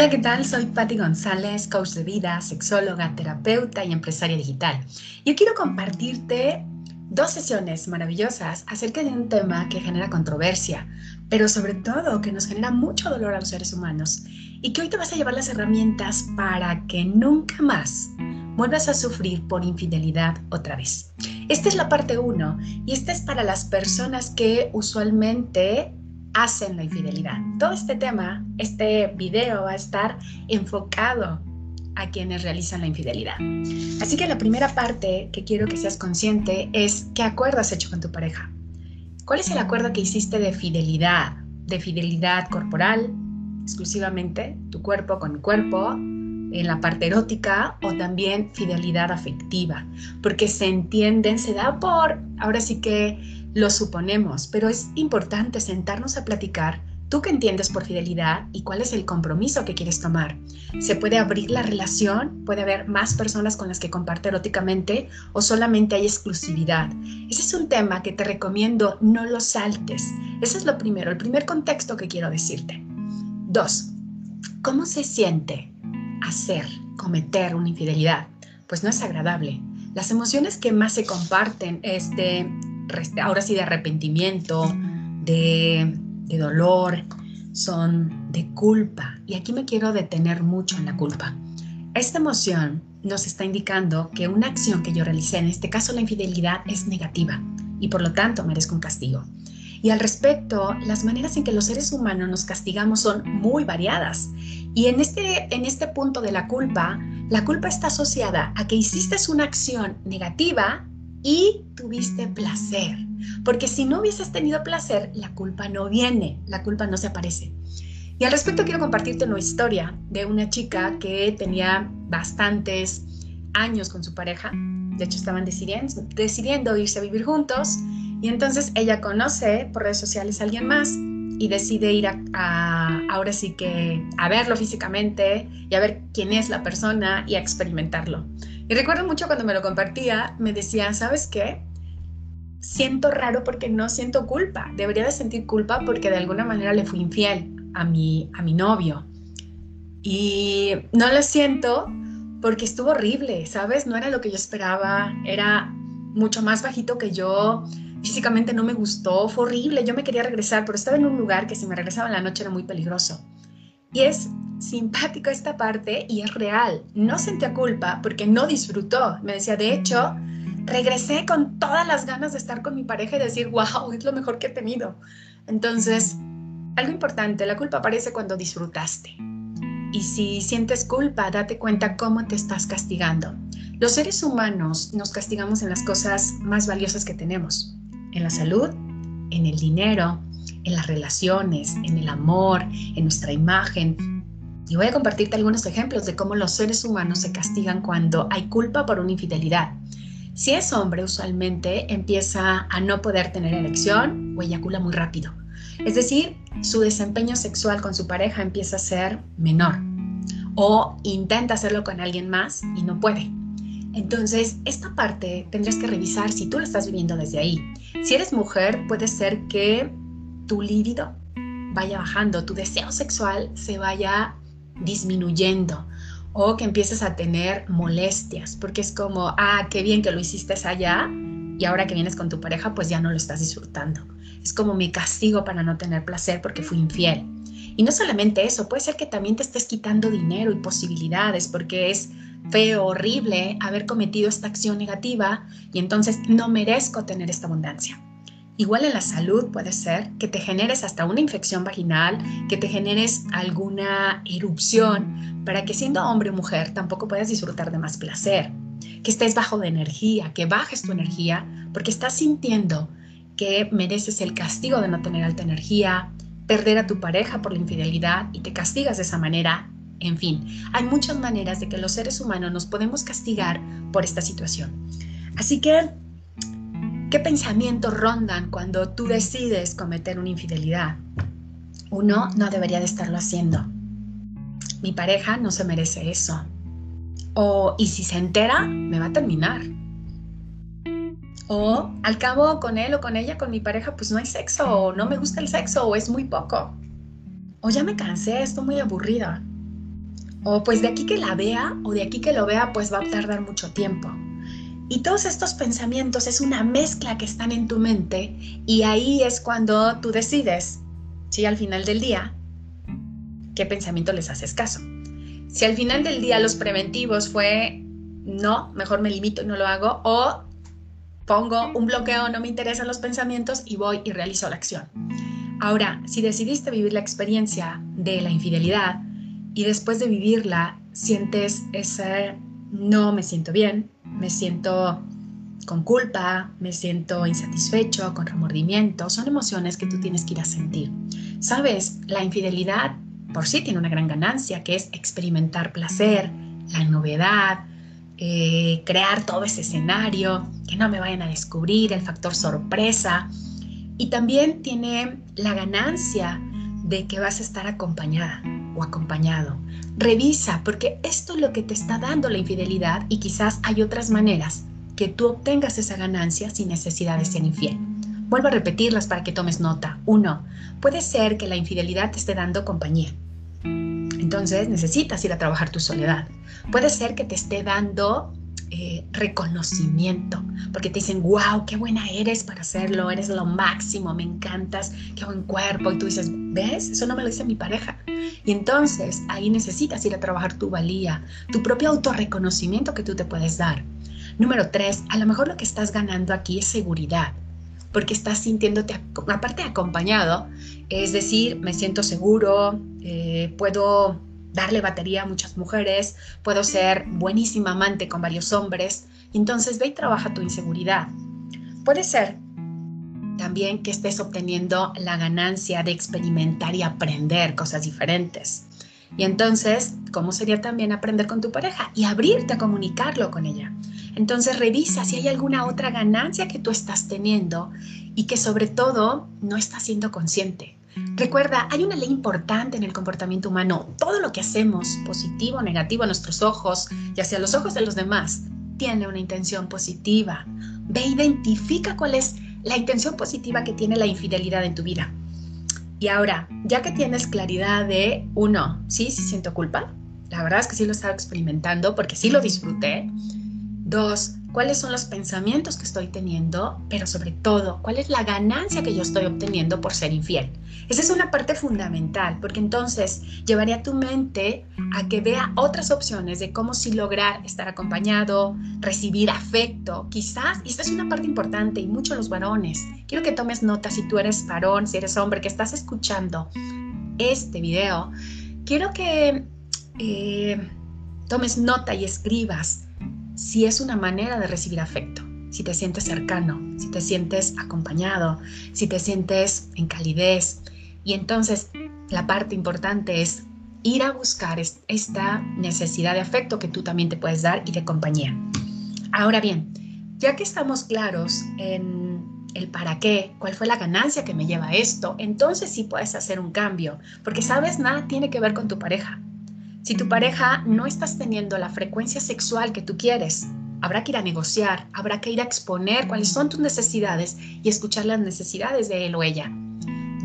Hola, ¿qué tal? Soy Patti González, coach de vida, sexóloga, terapeuta y empresaria digital. Yo quiero compartirte dos sesiones maravillosas acerca de un tema que genera controversia, pero sobre todo que nos genera mucho dolor a los seres humanos y que hoy te vas a llevar las herramientas para que nunca más vuelvas a sufrir por infidelidad otra vez. Esta es la parte 1 y esta es para las personas que usualmente hacen la infidelidad. Todo este tema, este video va a estar enfocado a quienes realizan la infidelidad. Así que la primera parte que quiero que seas consciente es qué acuerdo has hecho con tu pareja. ¿Cuál es el acuerdo que hiciste de fidelidad? De fidelidad corporal, exclusivamente tu cuerpo con mi cuerpo, en la parte erótica o también fidelidad afectiva, porque se entienden, se da por, ahora sí que lo suponemos, pero es importante sentarnos a platicar tú qué entiendes por fidelidad y cuál es el compromiso que quieres tomar. Se puede abrir la relación, puede haber más personas con las que comparte eróticamente o solamente hay exclusividad. Ese es un tema que te recomiendo no lo saltes. Ese es lo primero, el primer contexto que quiero decirte. Dos, ¿cómo se siente hacer, cometer una infidelidad? Pues no es agradable. Las emociones que más se comparten es de ahora sí de arrepentimiento, de, de dolor, son de culpa. Y aquí me quiero detener mucho en la culpa. Esta emoción nos está indicando que una acción que yo realicé, en este caso la infidelidad, es negativa y por lo tanto merezco un castigo. Y al respecto, las maneras en que los seres humanos nos castigamos son muy variadas. Y en este, en este punto de la culpa, la culpa está asociada a que hiciste una acción negativa y tuviste placer. Porque si no hubieses tenido placer, la culpa no viene, la culpa no se aparece. Y al respecto quiero compartirte una historia de una chica que tenía bastantes años con su pareja. De hecho, estaban decidiendo, irse a vivir juntos. Y entonces ella conoce por redes sociales a alguien más y decide ir a, ahora sí que a verlo físicamente y a ver quién es la persona y a experimentarlo. Y recuerdo mucho cuando me lo compartía, me decía, ¿sabes qué? Siento raro porque no siento culpa. Debería de sentir culpa porque de alguna manera le fui infiel a mi, a mi novio. Y no lo siento porque estuvo horrible, ¿sabes? No era lo que yo esperaba, era mucho más bajito que yo, físicamente no me gustó, fue horrible, yo me quería regresar, pero estaba en un lugar que si me regresaba en la noche era muy peligroso. Y es simpático esta parte y es real. No sentía culpa porque no disfrutó. Me decía, de hecho, regresé con todas las ganas de estar con mi pareja y decir, wow, es lo mejor que he tenido. Entonces, algo importante, la culpa aparece cuando disfrutaste. Y si sientes culpa, date cuenta cómo te estás castigando. Los seres humanos nos castigamos en las cosas más valiosas que tenemos, en la salud, en el dinero, en las relaciones, en el amor, en nuestra imagen, y voy a compartirte algunos ejemplos de cómo los seres humanos se castigan cuando hay culpa por una infidelidad. Si es hombre, usualmente empieza a no poder tener erección o eyacula muy rápido. Es decir, su desempeño sexual con su pareja empieza a ser menor o intenta hacerlo con alguien más y no puede. Entonces, esta parte tendrás que revisar si tú lo estás viviendo desde ahí. Si eres mujer, puede ser que tu líbido vaya bajando, tu deseo sexual se vaya disminuyendo o que empieces a tener molestias, porque es como, ah, qué bien que lo hiciste allá y ahora que vienes con tu pareja, pues ya no lo estás disfrutando. Es como mi castigo para no tener placer porque fui infiel. Y no solamente eso, puede ser que también te estés quitando dinero y posibilidades porque es feo, horrible haber cometido esta acción negativa y entonces no merezco tener esta abundancia. Igual en la salud puede ser que te generes hasta una infección vaginal, que te generes alguna erupción, para que siendo hombre o mujer tampoco puedas disfrutar de más placer, que estés bajo de energía, que bajes tu energía, porque estás sintiendo que mereces el castigo de no tener alta energía, perder a tu pareja por la infidelidad y te castigas de esa manera. En fin, hay muchas maneras de que los seres humanos nos podemos castigar por esta situación. Así que ¿Qué pensamientos rondan cuando tú decides cometer una infidelidad? Uno no debería de estarlo haciendo. Mi pareja no se merece eso. O, y si se entera, me va a terminar. O, al cabo, con él o con ella, con mi pareja, pues no hay sexo, o no me gusta el sexo, o es muy poco. O ya me cansé, estoy muy aburrida. O pues de aquí que la vea o de aquí que lo vea pues va a tardar mucho tiempo. Y todos estos pensamientos es una mezcla que están en tu mente y ahí es cuando tú decides, si al final del día, qué pensamiento les haces caso. Si al final del día los preventivos fue, no, mejor me limito y no lo hago, o pongo un bloqueo, no me interesan los pensamientos y voy y realizo la acción. Ahora, si decidiste vivir la experiencia de la infidelidad y después de vivirla sientes ese no me siento bien, me siento con culpa, me siento insatisfecho, con remordimiento, son emociones que tú tienes que ir a sentir. Sabes, la infidelidad por sí tiene una gran ganancia, que es experimentar placer, la novedad, eh, crear todo ese escenario, que no me vayan a descubrir, el factor sorpresa. Y también tiene la ganancia de que vas a estar acompañada o acompañado. Revisa, porque esto es lo que te está dando la infidelidad y quizás hay otras maneras que tú obtengas esa ganancia sin necesidad de ser infiel. Vuelvo a repetirlas para que tomes nota. Uno, puede ser que la infidelidad te esté dando compañía. Entonces necesitas ir a trabajar tu soledad. Puede ser que te esté dando eh, reconocimiento, porque te dicen, wow, qué buena eres para hacerlo, eres lo máximo, me encantas, qué buen cuerpo. Y tú dices, ¿ves? Eso no me lo dice mi pareja. Y entonces ahí necesitas ir a trabajar tu valía, tu propio autorreconocimiento que tú te puedes dar. Número tres, a lo mejor lo que estás ganando aquí es seguridad porque estás sintiéndote, aparte acompañado, es decir, me siento seguro, eh, puedo darle batería a muchas mujeres, puedo ser buenísima amante con varios hombres, entonces ve y trabaja tu inseguridad. Puede ser también que estés obteniendo la ganancia de experimentar y aprender cosas diferentes. Y entonces, ¿cómo sería también aprender con tu pareja y abrirte a comunicarlo con ella? Entonces revisa si hay alguna otra ganancia que tú estás teniendo y que sobre todo no estás siendo consciente. Recuerda, hay una ley importante en el comportamiento humano. Todo lo que hacemos, positivo o negativo a nuestros ojos y hacia los ojos de los demás, tiene una intención positiva. Ve, identifica cuál es la intención positiva que tiene la infidelidad en tu vida. Y ahora, ya que tienes claridad de, uno, sí, sí siento culpa. La verdad es que sí lo he estado experimentando porque sí lo disfruté. Dos, cuáles son los pensamientos que estoy teniendo, pero sobre todo, cuál es la ganancia que yo estoy obteniendo por ser infiel. Esa es una parte fundamental, porque entonces llevaría tu mente a que vea otras opciones de cómo sí lograr estar acompañado, recibir afecto, quizás, y esta es una parte importante y mucho los varones. Quiero que tomes nota si tú eres varón, si eres hombre, que estás escuchando este video. Quiero que eh, tomes nota y escribas si es una manera de recibir afecto, si te sientes cercano, si te sientes acompañado, si te sientes en calidez. Y entonces la parte importante es ir a buscar esta necesidad de afecto que tú también te puedes dar y de compañía. Ahora bien, ya que estamos claros en el para qué, cuál fue la ganancia que me lleva a esto, entonces sí puedes hacer un cambio, porque sabes, nada tiene que ver con tu pareja. Si tu pareja no estás teniendo la frecuencia sexual que tú quieres, habrá que ir a negociar, habrá que ir a exponer cuáles son tus necesidades y escuchar las necesidades de él o ella.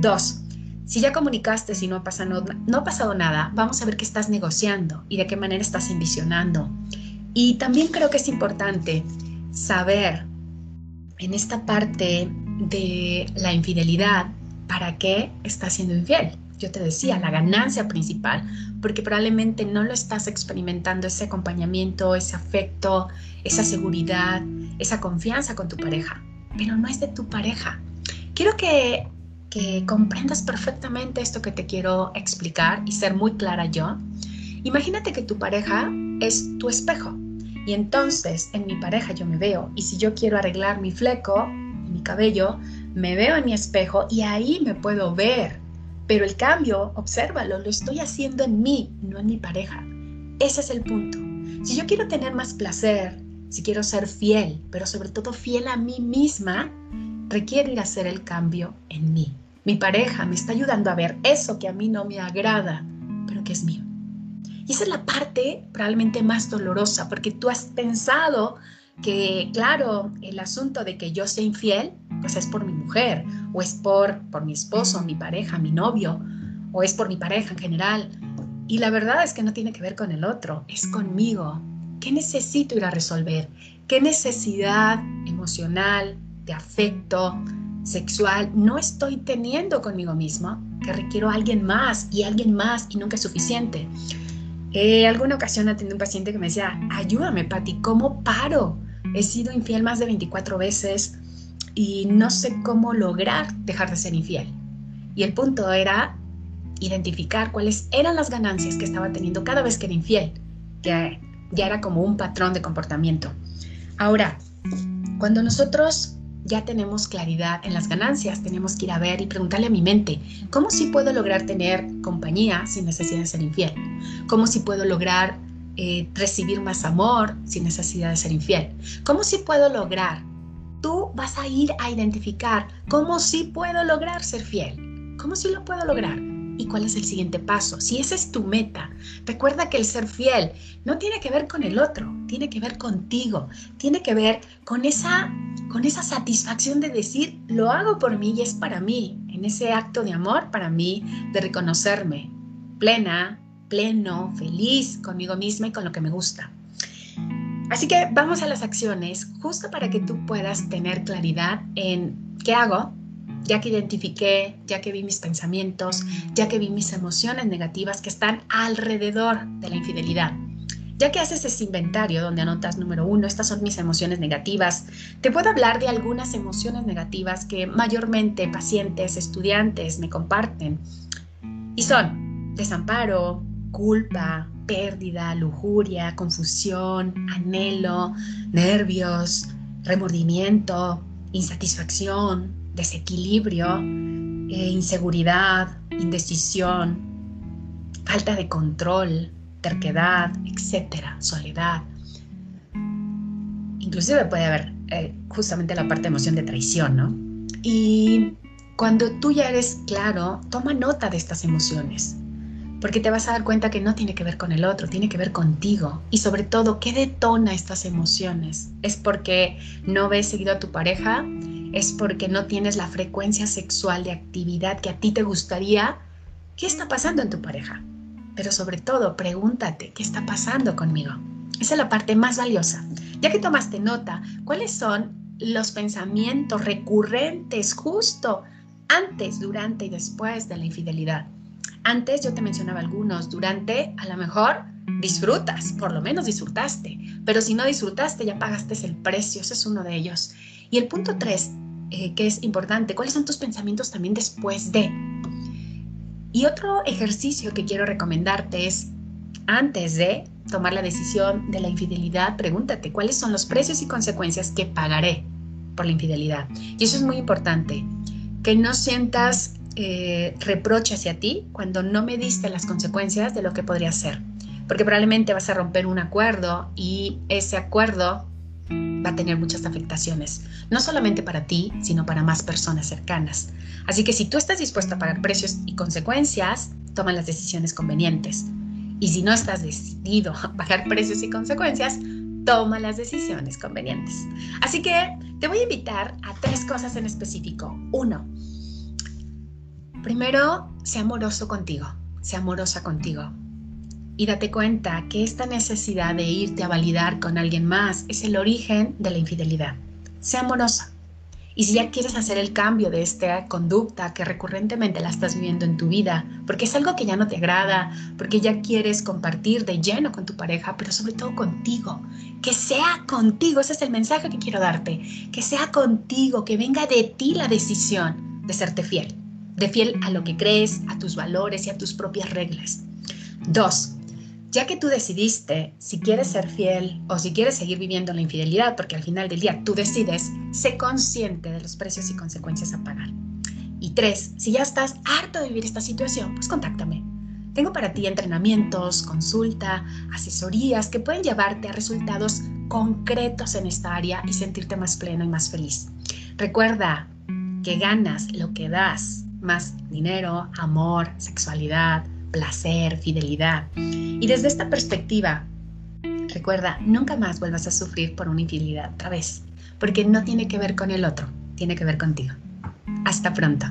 Dos, si ya comunicaste si no no ha pasado nada, vamos a ver qué estás negociando y de qué manera estás envisionando. Y también creo que es importante saber en esta parte de la infidelidad para qué estás siendo infiel yo te decía, la ganancia principal, porque probablemente no lo estás experimentando ese acompañamiento, ese afecto, esa seguridad, esa confianza con tu pareja, pero no es de tu pareja. Quiero que, que comprendas perfectamente esto que te quiero explicar y ser muy clara yo. Imagínate que tu pareja es tu espejo y entonces en mi pareja yo me veo y si yo quiero arreglar mi fleco, mi cabello, me veo en mi espejo y ahí me puedo ver pero el cambio, obsérvalo, lo estoy haciendo en mí, no en mi pareja. Ese es el punto. Si yo quiero tener más placer, si quiero ser fiel, pero sobre todo fiel a mí misma, requiere ir a hacer el cambio en mí. Mi pareja me está ayudando a ver eso que a mí no me agrada, pero que es mío. Y esa es la parte probablemente más dolorosa, porque tú has pensado que, claro, el asunto de que yo sea infiel, pues es por mi mujer, o es por, por mi esposo, mi pareja, mi novio, o es por mi pareja en general. Y la verdad es que no tiene que ver con el otro, es conmigo. ¿Qué necesito ir a resolver? ¿Qué necesidad emocional, de afecto, sexual no estoy teniendo conmigo mismo? Que requiero a alguien más y alguien más y nunca es suficiente. Eh, alguna ocasión atendí un paciente que me decía, ayúdame, Patti, ¿cómo paro? He sido infiel más de 24 veces y no sé cómo lograr dejar de ser infiel. Y el punto era identificar cuáles eran las ganancias que estaba teniendo cada vez que era infiel, que ya era como un patrón de comportamiento. Ahora, cuando nosotros ya tenemos claridad en las ganancias, tenemos que ir a ver y preguntarle a mi mente, ¿cómo si puedo lograr tener compañía sin necesidad de ser infiel? ¿Cómo si puedo lograr eh, recibir más amor sin necesidad de ser infiel? ¿Cómo si puedo lograr? Tú vas a ir a identificar cómo si puedo lograr ser fiel. ¿Cómo si lo puedo lograr? y cuál es el siguiente paso. Si esa es tu meta, recuerda que el ser fiel no tiene que ver con el otro, tiene que ver contigo, tiene que ver con esa, con esa satisfacción de decir, lo hago por mí y es para mí, en ese acto de amor para mí, de reconocerme plena, pleno, feliz conmigo misma y con lo que me gusta. Así que vamos a las acciones justo para que tú puedas tener claridad en qué hago, ya que identifiqué, ya que vi mis pensamientos, ya que vi mis emociones negativas que están alrededor de la infidelidad. Ya que haces ese inventario donde anotas número uno, estas son mis emociones negativas, te puedo hablar de algunas emociones negativas que mayormente pacientes, estudiantes me comparten. Y son desamparo, culpa, pérdida, lujuria, confusión, anhelo, nervios, remordimiento, insatisfacción, desequilibrio, eh, inseguridad, indecisión, falta de control, terquedad, etcétera, soledad. Inclusive puede haber eh, justamente la parte de emoción de traición, ¿no? Y cuando tú ya eres claro, toma nota de estas emociones, porque te vas a dar cuenta que no tiene que ver con el otro, tiene que ver contigo. Y sobre todo, ¿qué detona estas emociones? ¿Es porque no ves seguido a tu pareja? es porque no tienes la frecuencia sexual de actividad que a ti te gustaría, ¿qué está pasando en tu pareja? Pero sobre todo, pregúntate, ¿qué está pasando conmigo? Esa es la parte más valiosa. Ya que tomaste nota, ¿cuáles son los pensamientos recurrentes justo antes, durante y después de la infidelidad? Antes yo te mencionaba algunos, durante a lo mejor disfrutas, por lo menos disfrutaste, pero si no disfrutaste ya pagaste el precio, ese es uno de ellos. Y el punto tres, eh, que es importante, cuáles son tus pensamientos también después de. Y otro ejercicio que quiero recomendarte es, antes de tomar la decisión de la infidelidad, pregúntate cuáles son los precios y consecuencias que pagaré por la infidelidad. Y eso es muy importante, que no sientas eh, reproche hacia ti cuando no me diste las consecuencias de lo que podría ser. Porque probablemente vas a romper un acuerdo y ese acuerdo va a tener muchas afectaciones, no solamente para ti, sino para más personas cercanas. Así que si tú estás dispuesto a pagar precios y consecuencias, toma las decisiones convenientes. Y si no estás decidido a pagar precios y consecuencias, toma las decisiones convenientes. Así que te voy a invitar a tres cosas en específico. Uno, primero, sea amoroso contigo, sea amorosa contigo y date cuenta que esta necesidad de irte a validar con alguien más es el origen de la infidelidad. Sea amorosa. Y si ya quieres hacer el cambio de esta conducta que recurrentemente la estás viviendo en tu vida, porque es algo que ya no te agrada, porque ya quieres compartir de lleno con tu pareja, pero sobre todo contigo, que sea contigo, ese es el mensaje que quiero darte, que sea contigo, que venga de ti la decisión de serte fiel, de fiel a lo que crees, a tus valores y a tus propias reglas. Dos, ya que tú decidiste si quieres ser fiel o si quieres seguir viviendo la infidelidad, porque al final del día tú decides, sé consciente de los precios y consecuencias a pagar. Y tres, si ya estás harto de vivir esta situación, pues contáctame. Tengo para ti entrenamientos, consulta, asesorías que pueden llevarte a resultados concretos en esta área y sentirte más pleno y más feliz. Recuerda que ganas lo que das, más dinero, amor, sexualidad, placer, fidelidad. Y desde esta perspectiva, recuerda, nunca más vuelvas a sufrir por una infidelidad otra vez, porque no tiene que ver con el otro, tiene que ver contigo. Hasta pronto.